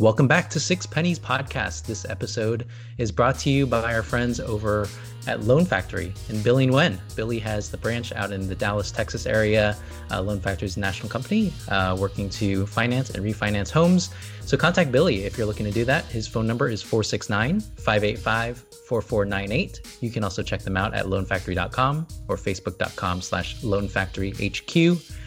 Welcome back to Six Pennies Podcast. This episode is brought to you by our friends over at Loan Factory in Billy Nguyen. Billy has the branch out in the Dallas, Texas area. Uh, Loan Factory is a national company uh, working to finance and refinance homes. So contact Billy if you're looking to do that. His phone number is 469 585 4498. You can also check them out at loanfactory.com or facebook.com slash loanfactoryhq.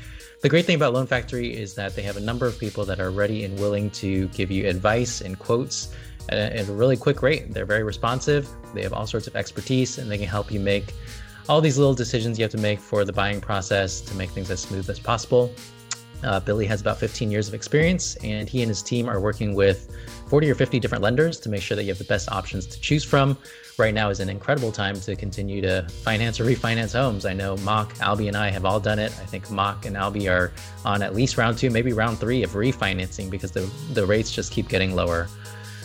The great thing about Loan Factory is that they have a number of people that are ready and willing to give you advice and quotes at a, really quick rate. They're very responsive, they have all sorts of expertise, and they can help you make all these little decisions you have to make for the buying process to make things as smooth as possible. Uh, Billy has about 15 years of experience, and he and his team are working with 40 or 50 different lenders to make sure that you have the best options to choose from. Right now is an incredible time to continue to finance or refinance homes. I know Mock, Albie, and I have all done it. I think Mock and Albie are on at least round two, maybe round three of refinancing because the, the rates just keep getting lower.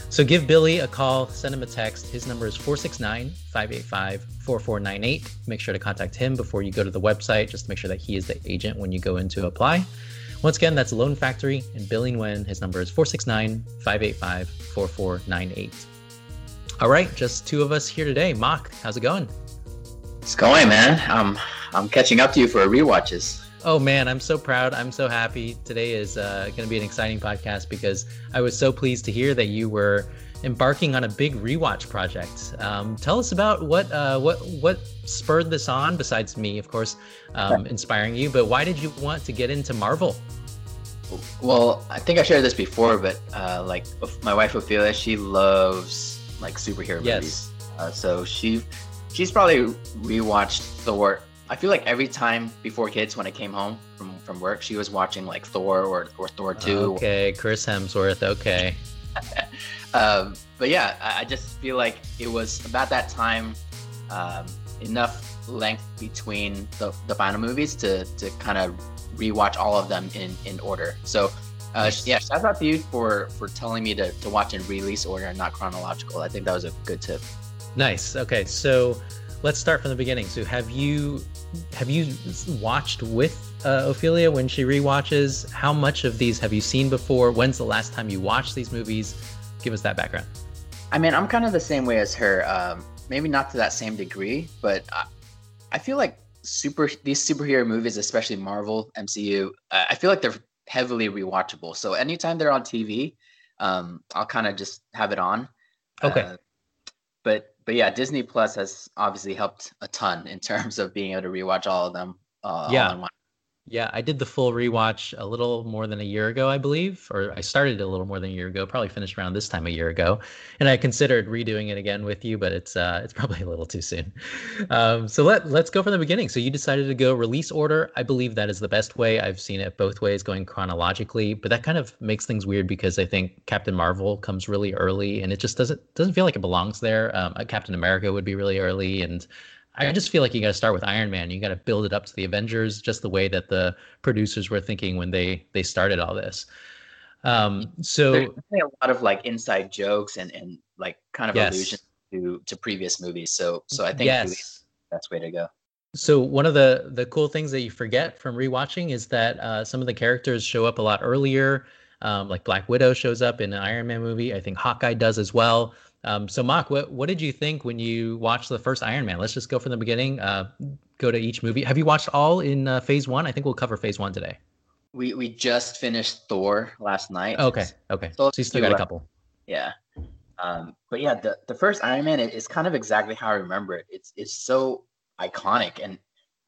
So give Billy a call, send him a text. His number is 469 585 4498. Make sure to contact him before you go to the website, just to make sure that he is the agent when you go in to apply. Once again, that's Loan Factory and Billy Nguyen. His number is 469 585 4498. All right, just two of us here today. Mock, how's it going? It's going, man. I'm I'm catching up to you for rewatches. Oh man, I'm so proud. I'm so happy. Today is uh, going to be an exciting podcast because I was so pleased to hear that you were embarking on a big rewatch project. Um, tell us about what uh, what what spurred this on. Besides me, of course, um, inspiring you, but why did you want to get into Marvel? Well, I think I shared this before, but uh, like my wife Ophelia, she loves like superhero yes. movies. Uh, so she she's probably rewatched Thor. I feel like every time before kids, when I came home from, from work, she was watching like Thor or, or Thor 2. Okay, Chris Hemsworth. Okay. um, but yeah, I, I, just feel like it was about that time um, enough length between the, the final movies to, to kind of rewatch all of them in, in order. So uh, yeah, shout out to you for for telling me to, to watch in release order and not chronological. I think that was a good tip. Nice. Okay, so let's start from the beginning. So have you have you watched with uh, Ophelia when she re-watches? How much of these have you seen before? When's the last time you watched these movies? Give us that background. I mean, I'm kind of the same way as her. Um, maybe not to that same degree, but I, I feel like super these superhero movies, especially Marvel, MCU, I feel like they're heavily rewatchable. So anytime they're on TV, um, I'll kind of just have it on. Okay. Uh, but but yeah, Disney Plus has obviously helped a ton in terms of being able to rewatch all of them. Uh, yeah. Yeah, I did the full rewatch a little more than a year ago, I believe, or I started a little more than a year ago. Probably finished around this time a year ago, and I considered redoing it again with you, but it's uh, it's probably a little too soon. Um, so let let's go from the beginning. So you decided to go release order. I believe that is the best way. I've seen it both ways, going chronologically, but that kind of makes things weird because I think Captain Marvel comes really early, and it just doesn't doesn't feel like it belongs there. Um, Captain America would be really early, and I just feel like you got to start with Iron Man. You got to build it up to the Avengers, just the way that the producers were thinking when they they started all this. Um, so there's a lot of like inside jokes and and like kind of yes. allusion to to previous movies. So so I think yes. that's way to go. So one of the the cool things that you forget from rewatching is that uh, some of the characters show up a lot earlier. Um, like Black Widow shows up in an Iron Man movie. I think Hawkeye does as well. Um, so, Mark, what, what did you think when you watched the first Iron Man? Let's just go from the beginning. Uh, go to each movie. Have you watched all in uh, Phase One? I think we'll cover Phase One today. We we just finished Thor last night. Okay, okay. So, so you still got a couple. Yeah, um, but yeah, the the first Iron Man is kind of exactly how I remember it. It's it's so iconic, and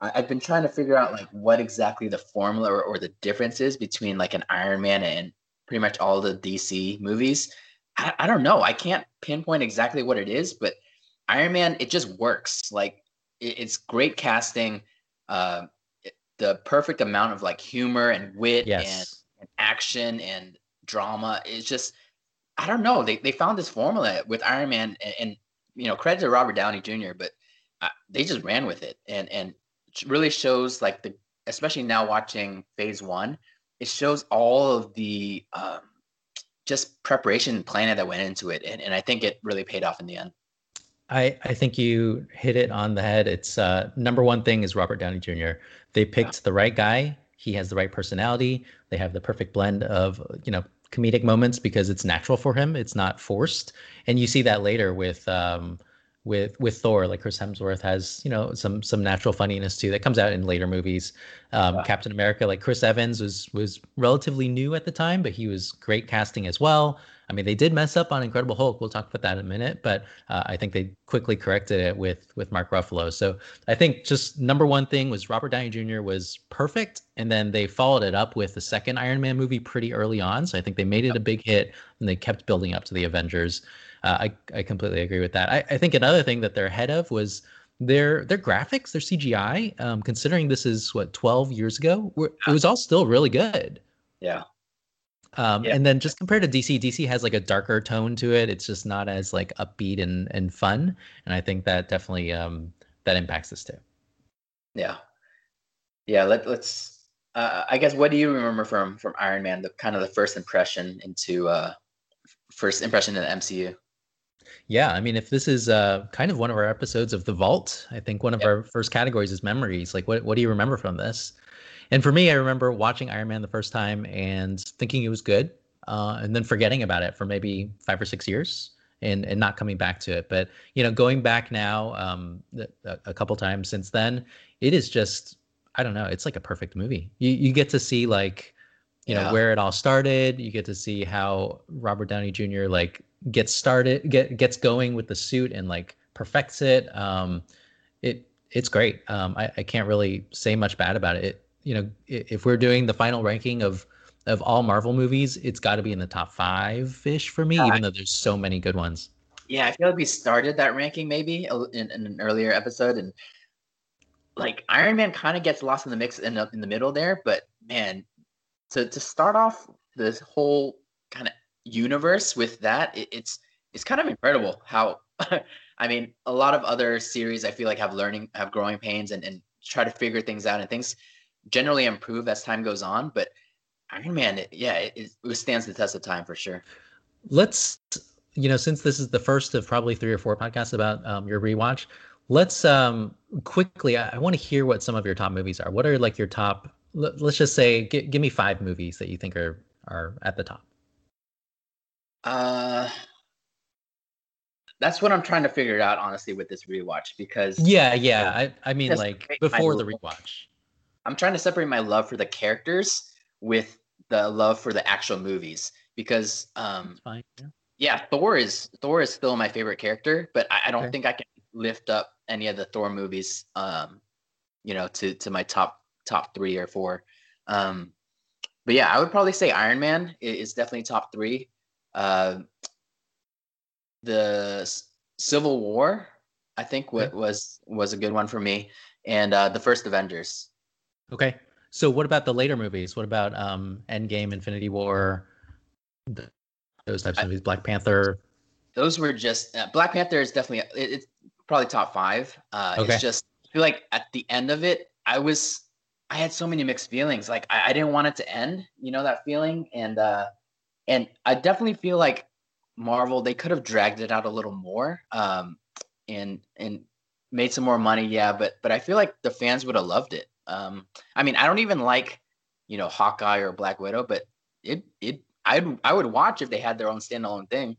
I, have been trying to figure out like what exactly the formula or, or the difference is between like an Iron Man and pretty much all the DC movies I, I don't know. I can't pinpoint exactly what it is, but Iron Man, it just works. Like it, it's great casting, uh, it, the perfect amount of like humor and wit yes. and, and action and drama. It's just, I don't know. They, they found this formula with Iron Man and, and you know, credit to Robert Downey Jr., but uh, they just ran with it and, and really shows like the, especially now watching phase one, it shows all of the, um, just preparation and planning that went into it. And, and I think it really paid off in the end. I, I think you hit it on the head. It's uh, number one thing is Robert Downey Jr. They picked yeah. the right guy. He has the right personality. They have the perfect blend of, you know, comedic moments because it's natural for him. It's not forced, and you see that later with um, with with Thor. Like Chris Hemsworth has you know some some natural funniness too that comes out in later movies. Um, yeah. Captain America, like Chris Evans was was relatively new at the time, but he was great casting as well. I mean, they did mess up on Incredible Hulk. We'll talk about that in a minute, but uh, I think they quickly corrected it with with Mark Ruffalo. So I think just number one thing was Robert Downey Jr. was perfect, and then they followed it up with the second Iron Man movie pretty early on. So I think they made it a big hit, and they kept building up to the Avengers. Uh, I I completely agree with that. I, I think another thing that they're ahead of was their their graphics, their CGI. Um, considering this is what 12 years ago, it was all still really good. Yeah. Um, yeah. And then just compared to DC, DC has like a darker tone to it. It's just not as like upbeat and and fun. And I think that definitely um, that impacts this too. Yeah, yeah. Let let's. Uh, I guess what do you remember from from Iron Man? The kind of the first impression into uh, first impression in the MCU. Yeah, I mean, if this is uh, kind of one of our episodes of the Vault, I think one of our first categories is memories. Like, what what do you remember from this? And for me, I remember watching Iron Man the first time and thinking it was good, uh, and then forgetting about it for maybe five or six years and and not coming back to it. But you know, going back now, um, a, a couple times since then, it is just I don't know. It's like a perfect movie. You you get to see like you yeah. know where it all started. You get to see how Robert Downey Jr. like gets started, get gets going with the suit and like perfects it. Um, it it's great. Um, I, I can't really say much bad about it. it you know, if we're doing the final ranking of of all Marvel movies, it's got to be in the top five ish for me, even though there's so many good ones. Yeah, I feel like we started that ranking maybe in, in an earlier episode, and like Iron Man kind of gets lost in the mix in the, in the middle there. But man, to to start off this whole kind of universe with that, it, it's it's kind of incredible how. I mean, a lot of other series I feel like have learning, have growing pains, and and try to figure things out, and things generally improve as time goes on. But Iron Man, it, yeah, it, it stands the test of time for sure. Let's, you know, since this is the first of probably three or four podcasts about um, your rewatch, let's um, quickly. I, I want to hear what some of your top movies are. What are like your top? Let, us just say, g- give me five movies that you think are are at the top. Uh, that's what I'm trying to figure out honestly with this rewatch because yeah, yeah. I I mean like before the rewatch. I'm trying to separate my love for the characters with the love for the actual movies because um fine, yeah. yeah. Thor is Thor is still my favorite character, but I, I don't okay. think I can lift up any of the Thor movies um you know to to my top top three or four. Um but yeah, I would probably say Iron Man is definitely top three. Uh, the Civil War, I think, what was was a good one for me, and uh, the first Avengers. Okay. So what about the later movies? What about um Endgame, Infinity War, the, those types of movies, Black Panther? Those were just uh, Black Panther is definitely it, it's probably top five. Uh, okay. It's just I feel like at the end of it, I was I had so many mixed feelings. Like I, I didn't want it to end, you know that feeling, and uh, and I definitely feel like Marvel they could have dragged it out a little more, um, and and made some more money, yeah. But but I feel like the fans would have loved it. Um, I mean, I don't even like, you know, Hawkeye or Black Widow, but it it I'd I would watch if they had their own standalone thing.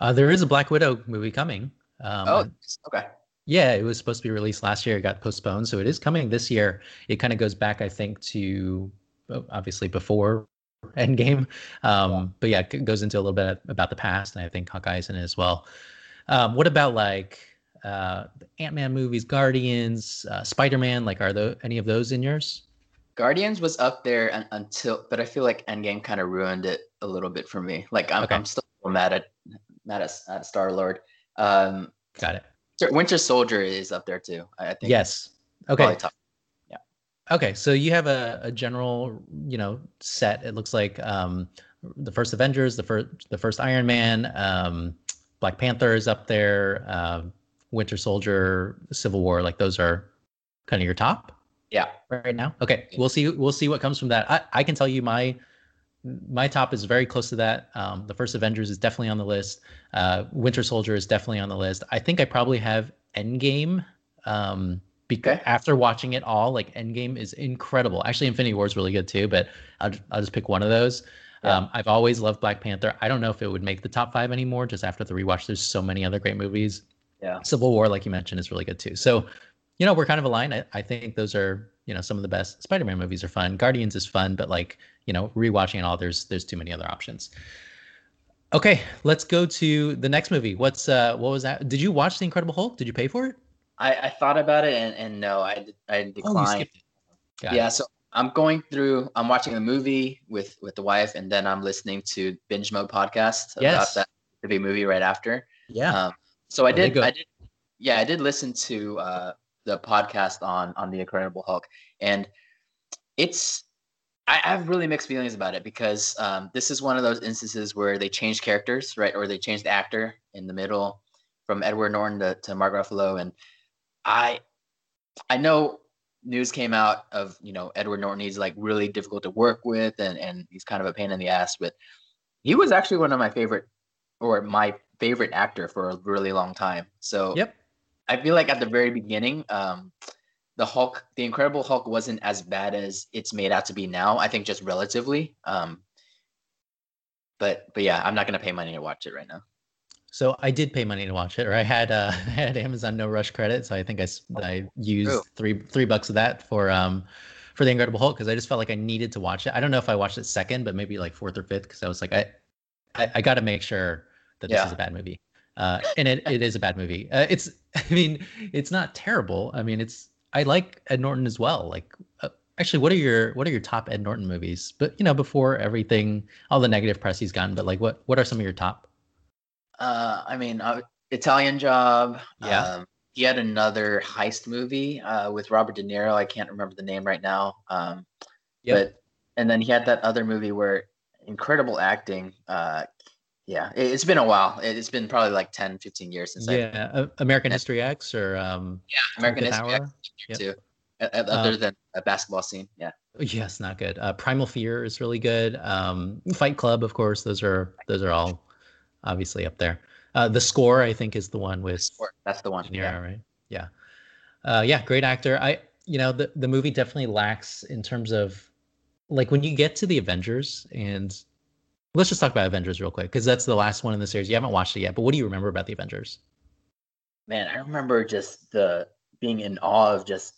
Uh, there is a Black Widow movie coming. Um, oh, okay. Yeah, it was supposed to be released last year. It got postponed, so it is coming this year. It kind of goes back, I think, to obviously before Endgame. Um, yeah. But yeah, it goes into a little bit about the past, and I think Hawkeye's in it as well. Um, what about like uh, Ant Man movies, Guardians, uh, Spider Man? Like, are there any of those in yours? Guardians was up there un- until, but I feel like Endgame kind of ruined it a little bit for me. Like, I'm, okay. I'm still mad at mad at, at Star Lord. Um, Got it. Winter Soldier is up there too. I think. Yes. Okay. Yeah. Okay, so you have a, a general, you know, set. It looks like um, the first Avengers, the first the first Iron Man, um, Black Panther is up there. Uh, Winter Soldier, Civil War, like those are kind of your top. Yeah. Right now. Okay. We'll see. We'll see what comes from that. I, I can tell you my my top is very close to that. Um, the first Avengers is definitely on the list. Uh, Winter Soldier is definitely on the list. I think I probably have Endgame. Um, because okay. after watching it all, like Endgame is incredible. Actually, Infinity War is really good too, but I'll, I'll just pick one of those. Yeah. Um, I've always loved Black Panther. I don't know if it would make the top five anymore. Just after the rewatch, there's so many other great movies. Yeah, Civil War, like you mentioned, is really good too. So, you know, we're kind of aligned. I, I think those are you know some of the best. Spider-Man movies are fun. Guardians is fun, but like you know, rewatching it all, there's there's too many other options. Okay, let's go to the next movie. What's uh what was that? Did you watch The Incredible Hulk? Did you pay for it? I, I thought about it and, and no, I I declined. Oh, yeah, it. so I'm going through. I'm watching the movie with with the wife, and then I'm listening to Binge Mode podcast yes. about that movie right after. Yeah. Um, so I did. I did. Yeah, I did listen to uh, the podcast on on the Incredible Hulk, and it's I, have really mixed feelings about it because um, this is one of those instances where they change characters, right? Or they change the actor in the middle from Edward Norton to, to Mark Ruffalo. And I I know news came out of, you know, Edward Norton, he's like really difficult to work with and, and he's kind of a pain in the ass, but he was actually one of my favorite or my favorite actor for a really long time. So yep. I feel like at the very beginning, um, the Hulk, the Incredible Hulk, wasn't as bad as it's made out to be now. I think just relatively. Um, but but yeah, I'm not gonna pay money to watch it right now. So I did pay money to watch it, or I had uh, I had Amazon No Rush credit, so I think I I used True. three three bucks of that for um for the Incredible Hulk because I just felt like I needed to watch it. I don't know if I watched it second, but maybe like fourth or fifth because I was like I I, I got to make sure that this yeah. is a bad movie. Uh, and it, it is a bad movie. Uh, it's I mean it's not terrible. I mean it's I like Ed Norton as well. Like, uh, actually, what are your what are your top Ed Norton movies? But you know, before everything, all the negative press he's gotten. But like, what what are some of your top? Uh, I mean, uh, Italian Job. Yeah. Um, he had another heist movie uh, with Robert De Niro. I can't remember the name right now. Um, yep. But and then he had that other movie where incredible acting. Uh, yeah, it, has been a while. It's been probably like 10, 15 years since. Yeah, I, American History X or um, yeah, American History X yep. too. Other uh, than a basketball scene, yeah. Yes, not good. Uh, Primal Fear is really good. Um, Fight Club, of course. Those are those are all obviously up there. Uh, the score, I think, is the one with. That's the one. Niro, yeah. Right. Yeah. Uh, yeah, great actor. I, you know, the the movie definitely lacks in terms of, like, when you get to the Avengers and Let's just talk about Avengers real quick because that's the last one in the series. You haven't watched it yet, but what do you remember about the Avengers? Man, I remember just the being in awe of just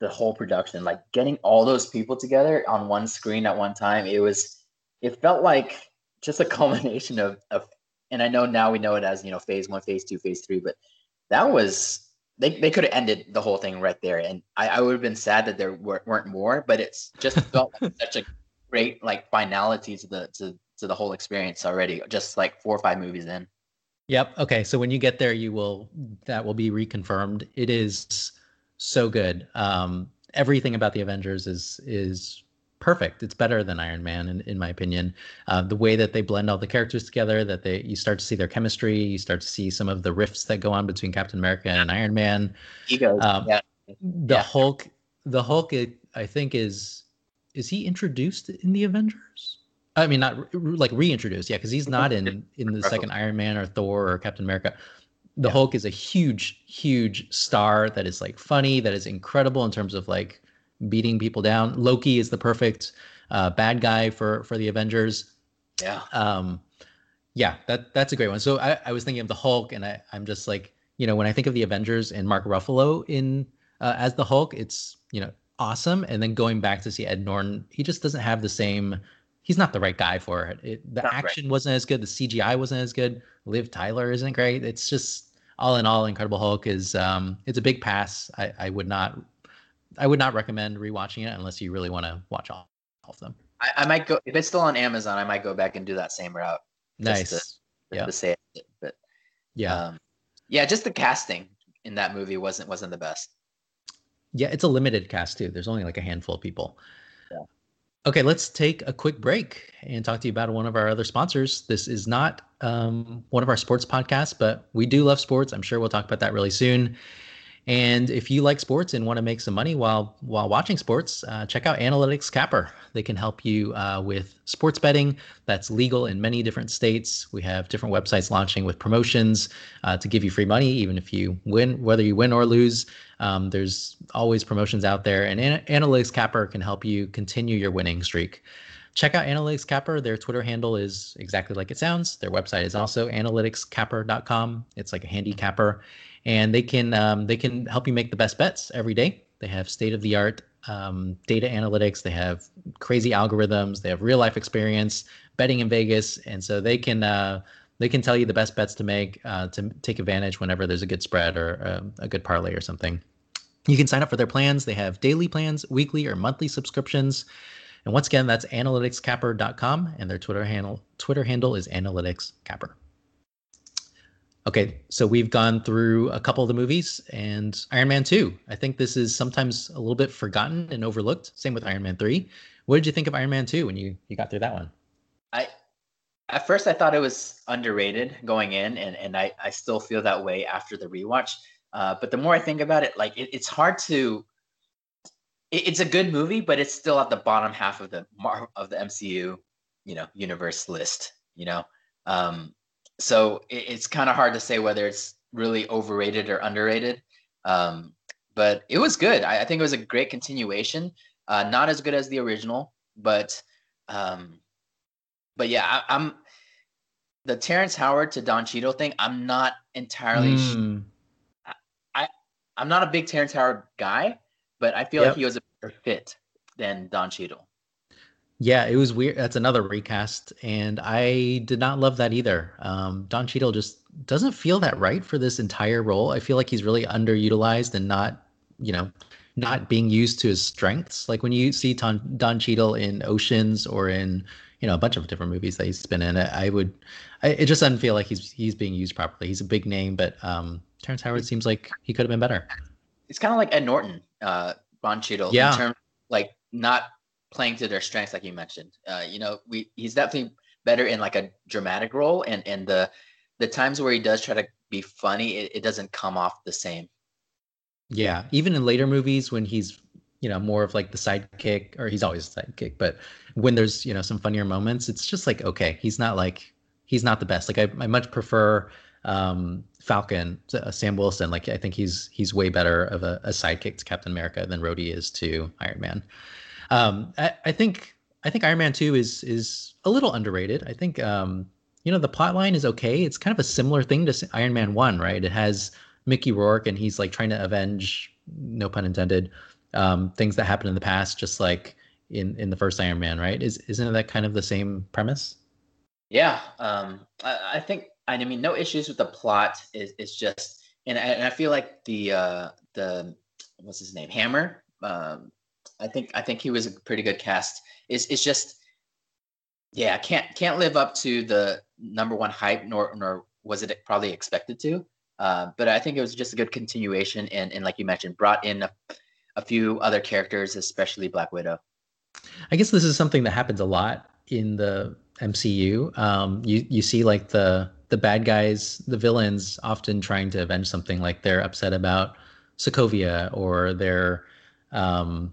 the whole production, like getting all those people together on one screen at one time. It was, it felt like just a culmination of, of and I know now we know it as you know phase one, phase two, phase three, but that was they, they could have ended the whole thing right there, and I, I would have been sad that there weren't more, but it's just felt like such a great like finality to the to to the whole experience already, just like four or five movies in. Yep. Okay. So when you get there, you will that will be reconfirmed. It is so good. Um, everything about the Avengers is is perfect. It's better than Iron Man, in, in my opinion. Uh, the way that they blend all the characters together, that they you start to see their chemistry, you start to see some of the rifts that go on between Captain America and Iron Man. Ego. Um, yeah. The yeah. Hulk. The Hulk. It, I think is is he introduced in the Avengers? I mean, not like reintroduced, yeah, because he's not in in the second Iron Man or Thor or Captain America. The yeah. Hulk is a huge, huge star that is like funny, that is incredible in terms of like beating people down. Loki is the perfect uh, bad guy for for the Avengers. Yeah. Um, yeah, that that's a great one. So I, I was thinking of the Hulk, and I I'm just like you know when I think of the Avengers and Mark Ruffalo in uh, as the Hulk, it's you know awesome. And then going back to see Ed Norton, he just doesn't have the same he's not the right guy for it. it the not action right. wasn't as good. The CGI wasn't as good. Liv Tyler isn't great. It's just all in all, Incredible Hulk is um, it's a big pass. I, I would not I would not recommend rewatching it unless you really want to watch all, all of them. I, I, might go if it's still on Amazon. I might go back and do that same route. Nice. To, yeah. To say it, but yeah, um, yeah. Just the casting in that movie wasn't wasn't the best. Yeah, it's a limited cast too. There's only like a handful of people. Okay, let's take a quick break and talk to you about one of our other sponsors. This is not um, one of our sports podcasts, but we do love sports. I'm sure we'll talk about that really soon. And if you like sports and want to make some money while while watching sports, uh, check out Analytics Capper. They can help you uh, with sports betting. That's legal in many different states. We have different websites launching with promotions uh, to give you free money, even if you win, whether you win or lose. Um, there's always promotions out there, and An- Analytics Capper can help you continue your winning streak. check out Analytics Capper. Their Twitter handle is exactly like it sounds. Their website is also analyticscapper.com. It's like a handicapper, and they can um, they can help you make the best bets every day. They have state of the art um, data analytics. They have crazy algorithms. They have real life experience betting in Vegas, and so they can uh, they can tell you the best bets to make uh, to take advantage whenever there's a good spread or uh, a good parlay or something. You can sign up for their plans. They have daily plans, weekly or monthly subscriptions. And once again, that's analyticscapper.com and their Twitter handle Twitter handle is analyticscapper. Okay, so we've gone through a couple of the movies and Iron Man 2. I think this is sometimes a little bit forgotten and overlooked. Same with Iron Man 3. What did you think of Iron Man 2 when you, you got through that one? I at first I thought it was underrated going in, and, and I, I still feel that way after the rewatch. Uh, but the more I think about it, like it, it's hard to. It, it's a good movie, but it's still at the bottom half of the of the MCU, you know, universe list. You know, um, so it, it's kind of hard to say whether it's really overrated or underrated. Um, but it was good. I, I, think it was a great continuation. Uh, not as good as the original, but um, but yeah, I, am the Terrence Howard to Don Cheadle thing. I'm not entirely. Mm. Sh- I I'm not a big Terrence Howard guy, but I feel yep. like he was a better fit than Don Cheadle. Yeah, it was weird. That's another recast, and I did not love that either. Um, Don Cheadle just doesn't feel that right for this entire role. I feel like he's really underutilized and not, you know, not being used to his strengths. Like when you see Don, Don Cheadle in Oceans or in you know a bunch of different movies that he's been in. I, I would, I, it just doesn't feel like he's he's being used properly. He's a big name, but um, Terrence Howard seems like he could have been better. It's kind of like Ed Norton, uh, Don Cheadle, yeah. in terms like not playing to their strengths, like you mentioned. Uh, you know, we he's definitely better in like a dramatic role, and and the the times where he does try to be funny, it, it doesn't come off the same. Yeah, even in later movies when he's you know more of like the sidekick, or he's always a sidekick, but when there's you know some funnier moments, it's just like okay, he's not like he's not the best. Like I, I much prefer um, Falcon, uh, Sam Wilson. Like I think he's he's way better of a, a sidekick to Captain America than Rhodey is to Iron Man. Um, I, I think I think Iron Man Two is is a little underrated. I think um, you know the plot line is okay. It's kind of a similar thing to Iron Man One, right? It has Mickey Rourke and he's like trying to avenge, no pun intended, um, things that happened in the past, just like in in the first Iron Man, right? Is isn't that kind of the same premise? Yeah, um, I, I think I mean no issues with the plot. Is it's just and I, and I feel like the uh, the what's his name Hammer. Um, I think I think he was a pretty good cast. It's it's just yeah can't can't live up to the number one hype nor nor was it probably expected to. Uh, but I think it was just a good continuation and and like you mentioned brought in a, a few other characters, especially Black Widow. I guess this is something that happens a lot in the MCU. Um, you you see like the the bad guys, the villains, often trying to avenge something. Like they're upset about Sokovia, or they're um,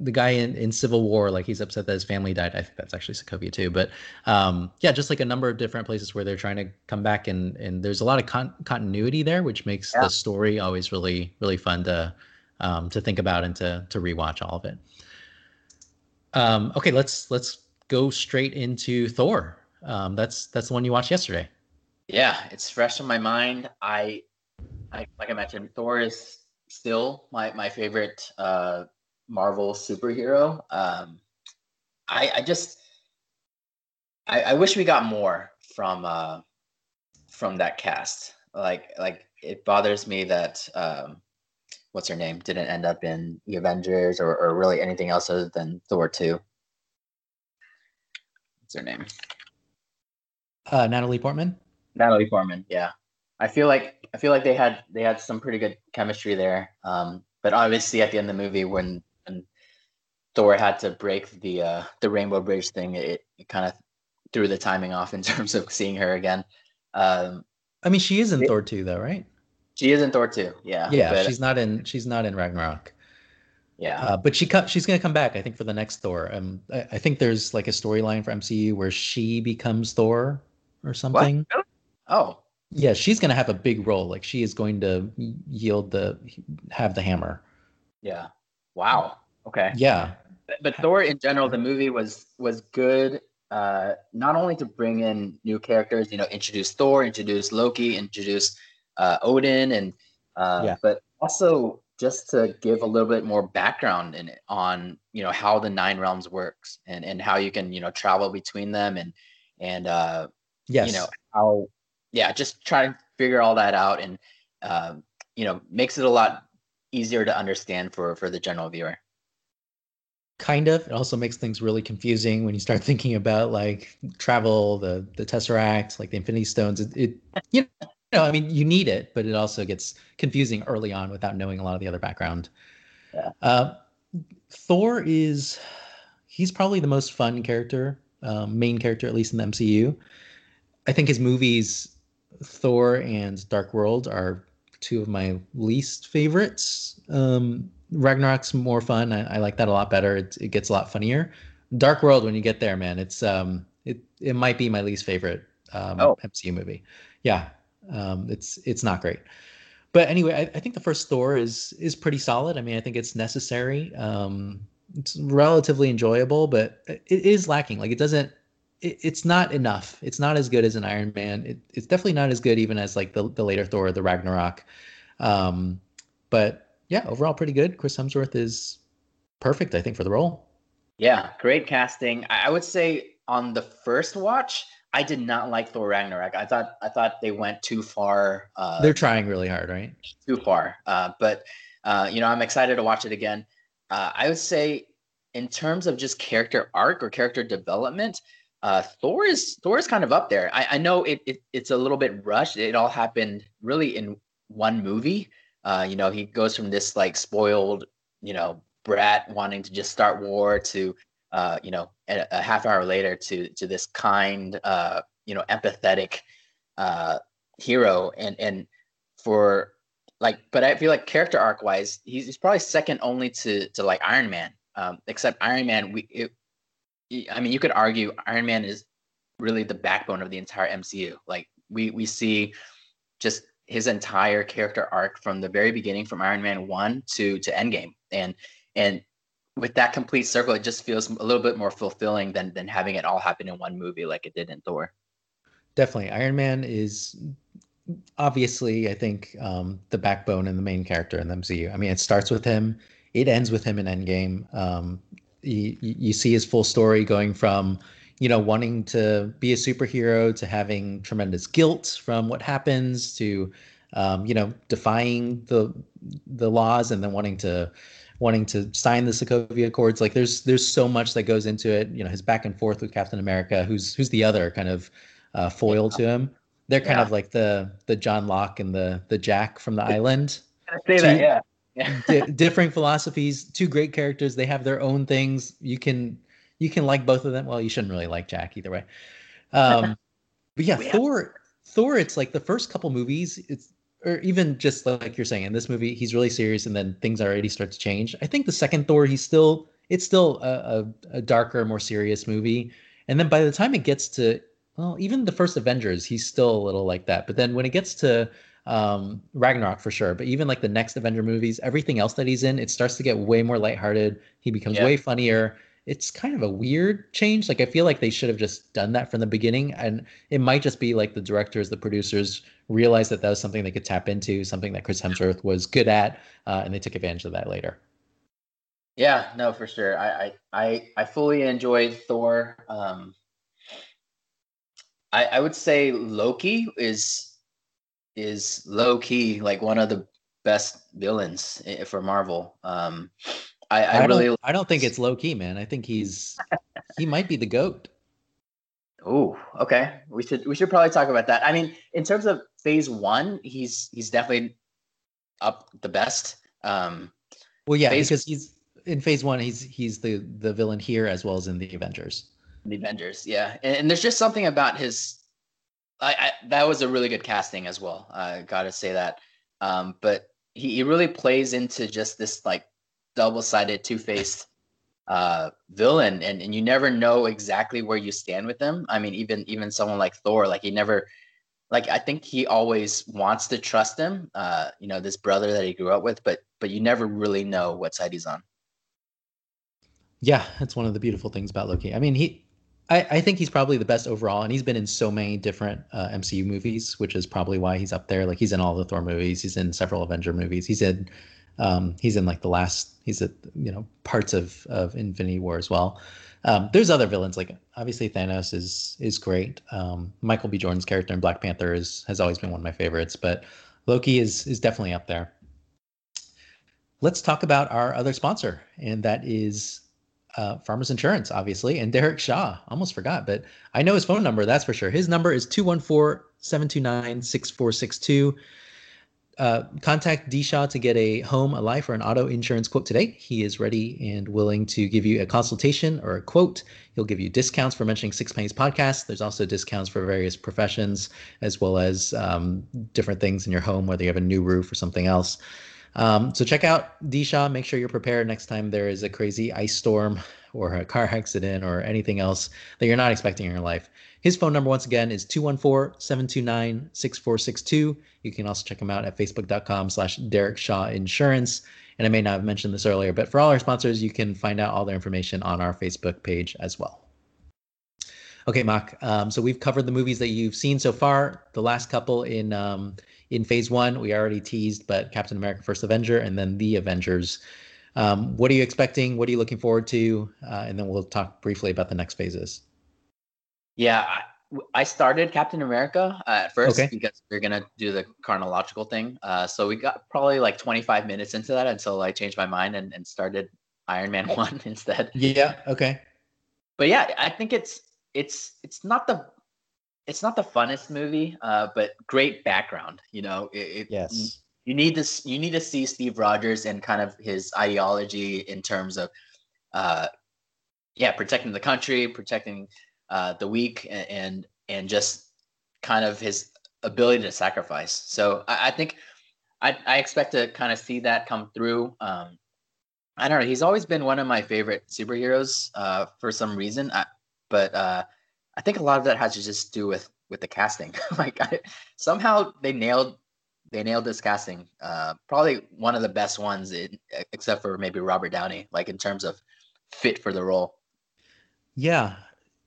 the guy in, in Civil War, like he's upset that his family died. I think that's actually Sokovia too. But um, yeah, just like a number of different places where they're trying to come back, and and there's a lot of con- continuity there, which makes yeah. the story always really really fun to um, to think about and to to rewatch all of it. Um, okay, let's let's go straight into Thor. Um, that's that's the one you watched yesterday. Yeah, it's fresh in my mind. I, I like I mentioned, Thor is still my my favorite uh, Marvel superhero. Um, I I just I, I wish we got more from uh, from that cast. Like like it bothers me that um, what's her name didn't end up in the Avengers or, or really anything else other than Thor two. What's her name? Uh, Natalie Portman. Natalie Portman. Yeah, I feel like I feel like they had they had some pretty good chemistry there. Um, but obviously at the end of the movie when, when Thor had to break the uh, the Rainbow Bridge thing, it, it kind of threw the timing off in terms of seeing her again. Um, I mean, she is in it, Thor two, though, right? She is in Thor two. Yeah. Yeah, but, she's not in. She's not in Ragnarok. Yeah. Uh, but she co- she's gonna come back. I think for the next Thor. Um, I, I think there's like a storyline for MCU where she becomes Thor or something. What? Oh. Yeah, she's gonna have a big role. Like she is going to yield the have the hammer. Yeah. Wow. Okay. Yeah. but Thor in general, the movie was was good. Uh, not only to bring in new characters, you know, introduce Thor, introduce Loki, introduce uh, Odin, and uh, yeah. but also just to give a little bit more background in it on you know how the nine realms works and and how you can you know travel between them and and uh yes. you know how yeah just try to figure all that out and uh, you know makes it a lot easier to understand for for the general viewer kind of it also makes things really confusing when you start thinking about like travel the the tesseract like the infinity stones it, it you know i mean you need it but it also gets confusing early on without knowing a lot of the other background yeah uh, thor is he's probably the most fun character um, main character at least in the mcu i think his movies thor and dark world are two of my least favorites um, Ragnarok's more fun. I, I, like that a lot better. It, it gets a lot funnier. Dark World, when you get there, man, it's um, it it might be my least favorite um, oh. MCU movie. Yeah, um, it's it's not great. But anyway, I, I think the first Thor is is pretty solid. I mean, I think it's necessary. Um, it's relatively enjoyable, but it is lacking. Like it doesn't. It, it's not enough. It's not as good as an Iron Man. It, it's definitely not as good even as like the the later Thor, the Ragnarok. Um, but yeah, overall pretty good. Chris Hemsworth is perfect, I think, for the role. Yeah, great casting. I would say on the first watch, I did not like Thor Ragnarok. I thought I thought they went too far. Uh, They're trying really hard, right? Too far. Uh, but uh, you know, I'm excited to watch it again. Uh, I would say, in terms of just character arc or character development, uh, Thor is Thor is kind of up there. I, I know it, it it's a little bit rushed. It all happened really in one movie. Uh, you know, he goes from this like spoiled, you know, brat wanting to just start war to, uh, you know, a, a half hour later to to this kind, uh, you know, empathetic uh, hero, and and for like, but I feel like character arc wise, he's, he's probably second only to to like Iron Man. Um, except Iron Man, we, it, I mean, you could argue Iron Man is really the backbone of the entire MCU. Like we we see just his entire character arc from the very beginning, from Iron Man one to to Endgame, and and with that complete circle, it just feels a little bit more fulfilling than than having it all happen in one movie like it did in Thor. Definitely, Iron Man is obviously, I think, um, the backbone and the main character in the MCU. I mean, it starts with him, it ends with him in Endgame. Um, you, you see his full story going from you know, wanting to be a superhero to having tremendous guilt from what happens to, um, you know, defying the the laws and then wanting to wanting to sign the Sokovia Accords. Like there's there's so much that goes into it. You know, his back and forth with Captain America, who's who's the other kind of uh, foil yeah. to him. They're kind yeah. of like the the John Locke and the the Jack from the island. I say two, that, yeah. yeah. di- differing philosophies, two great characters. They have their own things. You can you can like both of them. Well, you shouldn't really like Jack either way. Um, but yeah, Thor. Thor. It's like the first couple movies. It's or even just like you're saying in this movie, he's really serious, and then things already start to change. I think the second Thor, he's still it's still a, a, a darker, more serious movie. And then by the time it gets to well, even the first Avengers, he's still a little like that. But then when it gets to um, Ragnarok for sure, but even like the next Avenger movies, everything else that he's in, it starts to get way more lighthearted. He becomes way funnier it's kind of a weird change. Like I feel like they should have just done that from the beginning, and it might just be like the directors, the producers realized that that was something they could tap into, something that Chris Hemsworth was good at, uh, and they took advantage of that later. Yeah, no, for sure. I I I, fully enjoyed Thor. Um, I I would say Loki is is low key like one of the best villains eh, for Marvel. Um, I, I, I really don't, I don't think it's low key, man. I think he's he might be the goat. Oh, okay. We should we should probably talk about that. I mean, in terms of phase one, he's he's definitely up the best. Um well yeah, phase, because he's in phase one, he's he's the the villain here as well as in the Avengers. The Avengers, yeah. And, and there's just something about his I, I, that was a really good casting as well. I gotta say that. Um, but he, he really plays into just this like double-sided, two-faced uh, villain, and, and you never know exactly where you stand with them. I mean, even even someone like Thor, like he never, like I think he always wants to trust him. Uh, you know, this brother that he grew up with, but but you never really know what side he's on. Yeah, that's one of the beautiful things about Loki. I mean, he, I, I think he's probably the best overall, and he's been in so many different uh, MCU movies, which is probably why he's up there. Like he's in all the Thor movies, he's in several Avenger movies, he's in, um, he's in like the last, he's at you know parts of of Infinity War as well. Um, there's other villains like obviously Thanos is is great. Um, Michael B. Jordan's character in Black Panther is has always been one of my favorites, but Loki is is definitely up there. Let's talk about our other sponsor, and that is uh, Farmers Insurance, obviously, and Derek Shaw. Almost forgot, but I know his phone number, that's for sure. His number is 214 729 6462. Uh, contact D Shaw to get a home, a life, or an auto insurance quote today. He is ready and willing to give you a consultation or a quote. He'll give you discounts for mentioning Six Pennies podcast. There's also discounts for various professions, as well as um, different things in your home, whether you have a new roof or something else. Um, so check out D Shaw. Make sure you're prepared next time there is a crazy ice storm or a car accident or anything else that you're not expecting in your life. His phone number, once again, is 214-729-6462. You can also check him out at facebook.com slash Derek Shaw Insurance. And I may not have mentioned this earlier, but for all our sponsors, you can find out all their information on our Facebook page as well. Okay, Mak. Um, so we've covered the movies that you've seen so far. The last couple in um, in Phase One, we already teased, but Captain America: First Avenger, and then the Avengers. Um, what are you expecting? What are you looking forward to? Uh, and then we'll talk briefly about the next phases. Yeah, I, I started Captain America uh, at first okay. because we are gonna do the chronological thing. Uh, so we got probably like 25 minutes into that until I changed my mind and, and started Iron Man one instead. Yeah. Okay. But yeah, I think it's it's it's not the it's not the funnest movie, uh, but great background. You know, it, it, yes. You need this. You need to see Steve Rogers and kind of his ideology in terms of, uh, yeah, protecting the country, protecting uh, the weak and, and just kind of his ability to sacrifice. So I, I think I, I expect to kind of see that come through. Um, I don't know. He's always been one of my favorite superheroes uh, for some reason. I, but uh, I think a lot of that has to just do with with the casting. like I, somehow they nailed they nailed this casting. Uh, probably one of the best ones, in, except for maybe Robert Downey, like in terms of fit for the role. Yeah,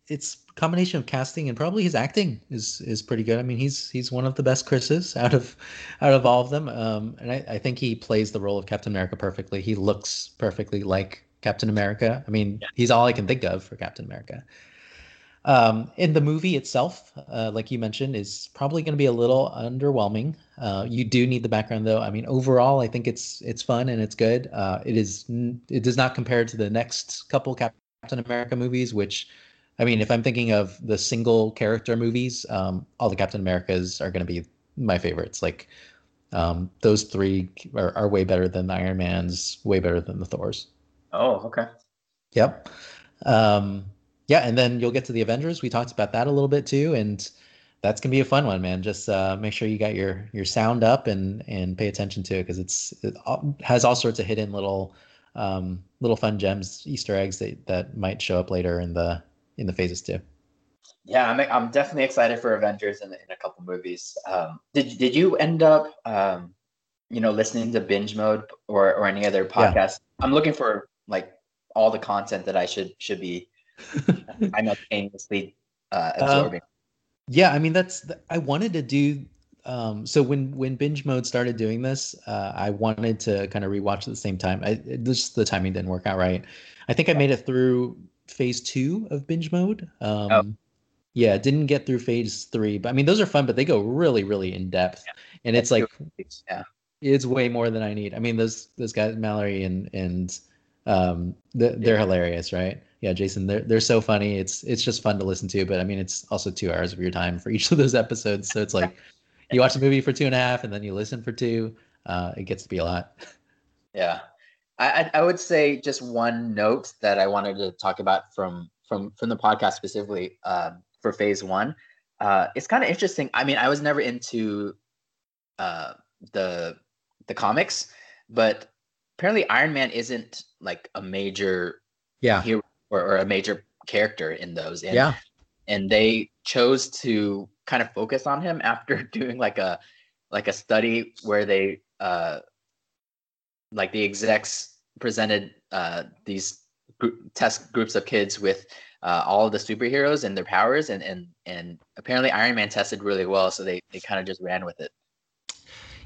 it's combination of casting and probably his acting is is pretty good. I mean, he's he's one of the best Chris's out of out of all of them. Um, and I, I think he plays the role of Captain America perfectly. He looks perfectly like Captain America. I mean, yeah. he's all I can think of for Captain America. Um, in the movie itself, uh, like you mentioned, is probably going to be a little underwhelming. Uh, you do need the background, though. I mean, overall, I think it's it's fun and it's good. Uh, it is it does not compare to the next couple Captain America movies, which, I mean, if I'm thinking of the single character movies, um, all the Captain Americas are going to be my favorites. Like um, those three are, are way better than the Iron Man's, way better than the Thors. Oh, okay. Yep. Um, yeah, and then you'll get to the Avengers. We talked about that a little bit too, and that's gonna be a fun one, man. Just uh, make sure you got your your sound up and and pay attention to it because it's it has all sorts of hidden little um, little fun gems, Easter eggs that that might show up later in the in the phases too. Yeah, I'm I'm definitely excited for Avengers in, in a couple movies. Um, did did you end up um, you know listening to binge mode or or any other podcast? Yeah. I'm looking for like all the content that I should should be simultaneously uh, um, absorbing. Uh, yeah, I mean that's I wanted to do. Um, so when when binge mode started doing this, uh, I wanted to kind of rewatch at the same time. I just the timing didn't work out right. I think I made it through phase two of binge mode. Um, oh. Yeah, didn't get through phase three, but I mean those are fun, but they go really really in depth, yeah. and it's like yeah, it's way more than I need. I mean those those guys Mallory and and um, they're yeah. hilarious, right? yeah, Jason, they're they're so funny. It's it's just fun to listen to, but I mean, it's also two hours of your time for each of those episodes. So it's like you watch the movie for two and a half, and then you listen for two. Uh, it gets to be a lot. Yeah, I I would say just one note that I wanted to talk about from from from the podcast specifically um, for Phase One. Uh, it's kind of interesting. I mean, I was never into uh, the the comics, but apparently Iron Man isn't like a major yeah hero or, or a major character in those. And, yeah. And they chose to kind of focus on him after doing like a like a study where they uh like the execs presented uh these gr- test groups of kids with uh, all of the superheroes and their powers, and and and apparently Iron Man tested really well, so they they kind of just ran with it.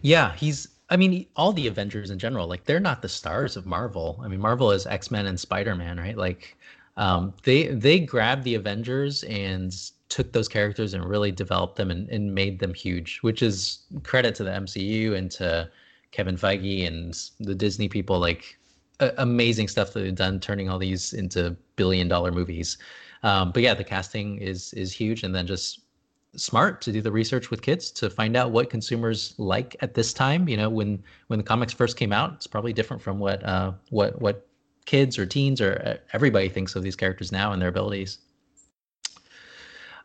Yeah, he's. I mean, all the Avengers in general, like they're not the stars of Marvel. I mean, Marvel is X Men and Spider Man, right? Like, um, they they grabbed the Avengers and took those characters and really developed them and, and made them huge, which is credit to the MCU and to Kevin Feige and the Disney people. Like, uh, amazing stuff that they've done, turning all these into billion dollar movies. Um, but yeah, the casting is is huge, and then just smart to do the research with kids to find out what consumers like at this time. You know, when when the comics first came out, it's probably different from what uh, what what kids or teens or uh, everybody thinks of these characters now and their abilities.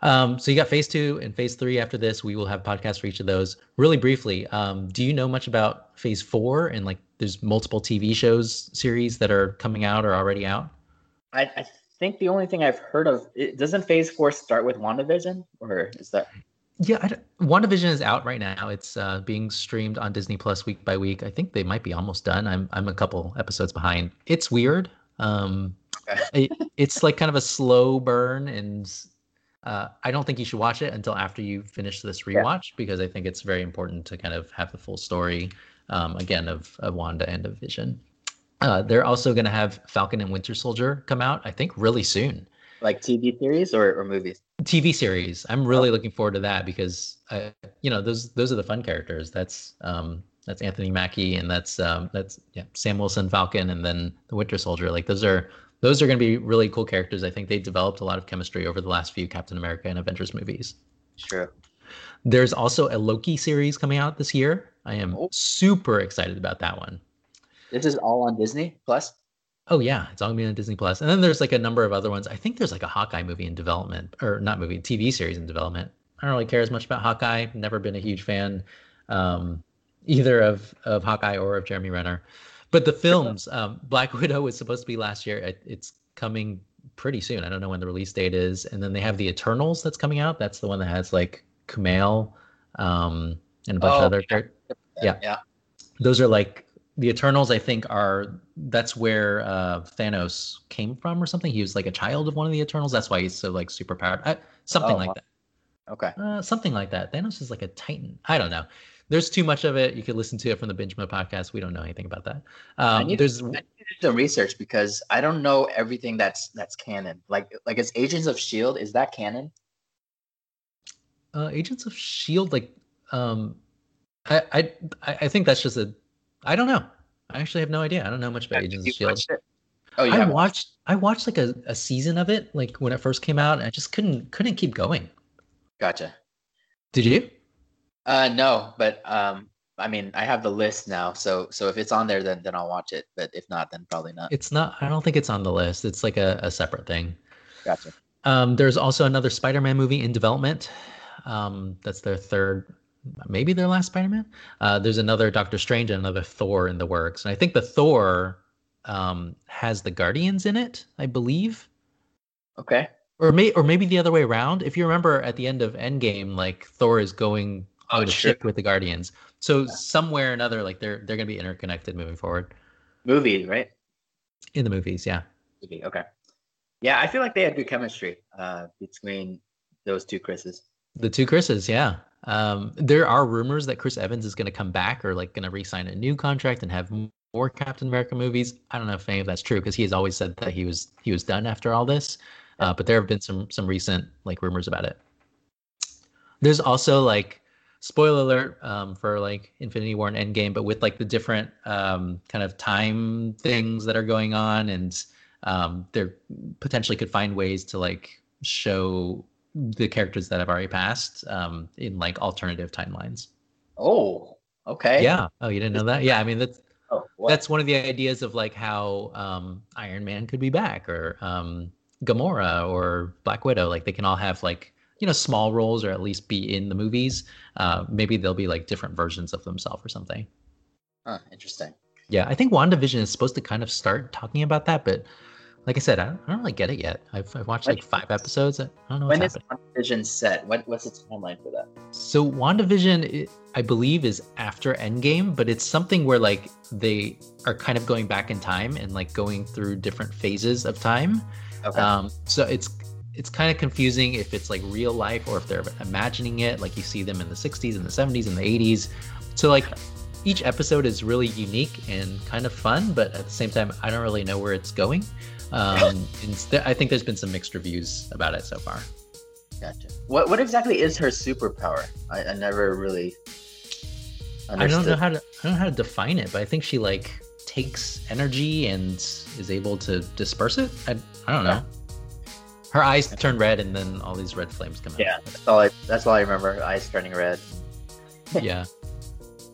Um, so you got phase two and phase three after this. We will have podcasts for each of those. Really briefly, um, do you know much about phase four and like there's multiple TV shows series that are coming out or already out? I, I think the only thing I've heard of it, doesn't Phase Four start with WandaVision, or is that? Yeah, I WandaVision is out right now. It's uh, being streamed on Disney Plus week by week. I think they might be almost done. I'm I'm a couple episodes behind. It's weird. Um, it, it's like kind of a slow burn, and uh, I don't think you should watch it until after you finish this rewatch yeah. because I think it's very important to kind of have the full story um, again of, of Wanda and of Vision. Uh, they're also going to have Falcon and Winter Soldier come out, I think, really soon. Like TV series or, or movies? TV series. I'm really oh. looking forward to that because, uh, you know, those those are the fun characters. That's um, that's Anthony Mackie and that's um, that's yeah, Sam Wilson Falcon and then the Winter Soldier. Like those are those are going to be really cool characters. I think they developed a lot of chemistry over the last few Captain America and Avengers movies. Sure. There's also a Loki series coming out this year. I am oh. super excited about that one. This is all on Disney Plus. Oh yeah, it's all gonna be on Disney Plus. And then there's like a number of other ones. I think there's like a Hawkeye movie in development, or not movie, TV series in development. I don't really care as much about Hawkeye. Never been a huge fan, um, either of of Hawkeye or of Jeremy Renner. But the films, um, Black Widow was supposed to be last year. It, it's coming pretty soon. I don't know when the release date is. And then they have the Eternals that's coming out. That's the one that has like Kumail um, and a bunch oh, of other yeah. Yeah. yeah. Those are like the Eternals, I think, are that's where uh, Thanos came from or something. He was like a child of one of the Eternals. That's why he's so like super powered. Uh, something oh, like that. Okay. Uh, something like that. Thanos is like a Titan. I don't know. There's too much of it. You could listen to it from the Mode podcast. We don't know anything about that. Um, I need, there's I need to do some research because I don't know everything that's that's canon. Like like it's Agents of Shield. Is that canon? Uh, Agents of Shield, like um, I I I think that's just a I don't know. I actually have no idea. I don't know much about Agents of Shield. Oh yeah. I watched I watched like a, a season of it, like when it first came out, and I just couldn't couldn't keep going. Gotcha. Did you? Uh no, but um I mean I have the list now, so so if it's on there then then I'll watch it. But if not, then probably not. It's not I don't think it's on the list. It's like a, a separate thing. Gotcha. Um there's also another Spider-Man movie in development. Um that's their third maybe their last Spider-Man. Uh, there's another Doctor Strange and another Thor in the works, and I think the Thor um, has the Guardians in it, I believe. Okay. Or may or maybe the other way around. If you remember at the end of Endgame, like Thor is going oh, a ship with the Guardians. So yeah. somewhere or another, like they're they're gonna be interconnected moving forward. Movies, right? In the movies, yeah. Okay. Yeah, I feel like they had good chemistry uh, between those two Chris's. The two Chris's, yeah. Um, there are rumors that Chris Evans is going to come back or like going to re-sign a new contract and have more Captain America movies. I don't know if any of that's true because he has always said that he was he was done after all this. Uh, but there have been some some recent like rumors about it. There's also like spoiler alert um, for like Infinity War and Endgame, but with like the different um, kind of time things that are going on, and um, there potentially could find ways to like show the characters that have already passed um, in like alternative timelines. Oh, okay. Yeah. Oh, you didn't know that? Yeah. I mean, that's oh, that's one of the ideas of like how um, Iron Man could be back, or um, Gamora, or Black Widow. Like they can all have like you know small roles, or at least be in the movies. Uh, maybe they'll be like different versions of themselves or something. Huh, interesting. Yeah, I think WandaVision is supposed to kind of start talking about that, but like I said, I don't, I don't really get it yet. I've, I've watched like five episodes. I don't know what's when happening. WandaVision set? What what's the timeline for that? So WandaVision, I believe, is after Endgame, but it's something where like they are kind of going back in time and like going through different phases of time. Okay. Um, so it's it's kind of confusing if it's like real life or if they're imagining it. Like you see them in the 60s and the 70s and the 80s. So like each episode is really unique and kind of fun, but at the same time, I don't really know where it's going. Um, th- I think there's been some mixed reviews about it so far. Gotcha. What what exactly is her superpower? I, I never really. Understood. I don't know how to I don't know how to define it, but I think she like takes energy and is able to disperse it. I, I don't know. Her eyes turn red, and then all these red flames come out. Yeah, that's all I. That's all I remember. Eyes turning red. yeah.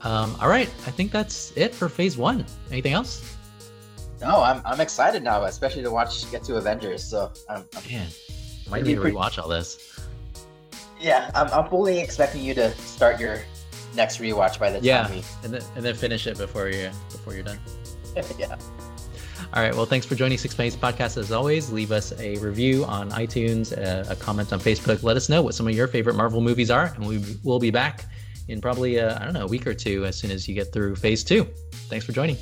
Um, all right, I think that's it for Phase One. Anything else? No, I'm I'm excited now, especially to watch get to Avengers. So I'm, I'm man, might need to rewatch all this. Yeah, I'm I'm fully expecting you to start your next rewatch by the yeah, time we and then and then finish it before you before you're done. yeah. All right. Well, thanks for joining Six Pennies Podcast as always. Leave us a review on iTunes, a, a, comment on Facebook. Let us know what some of your favorite Marvel movies are, and we will be back in probably, uh, I don't know, a week or two as soon as you get through phase two. Thanks for joining.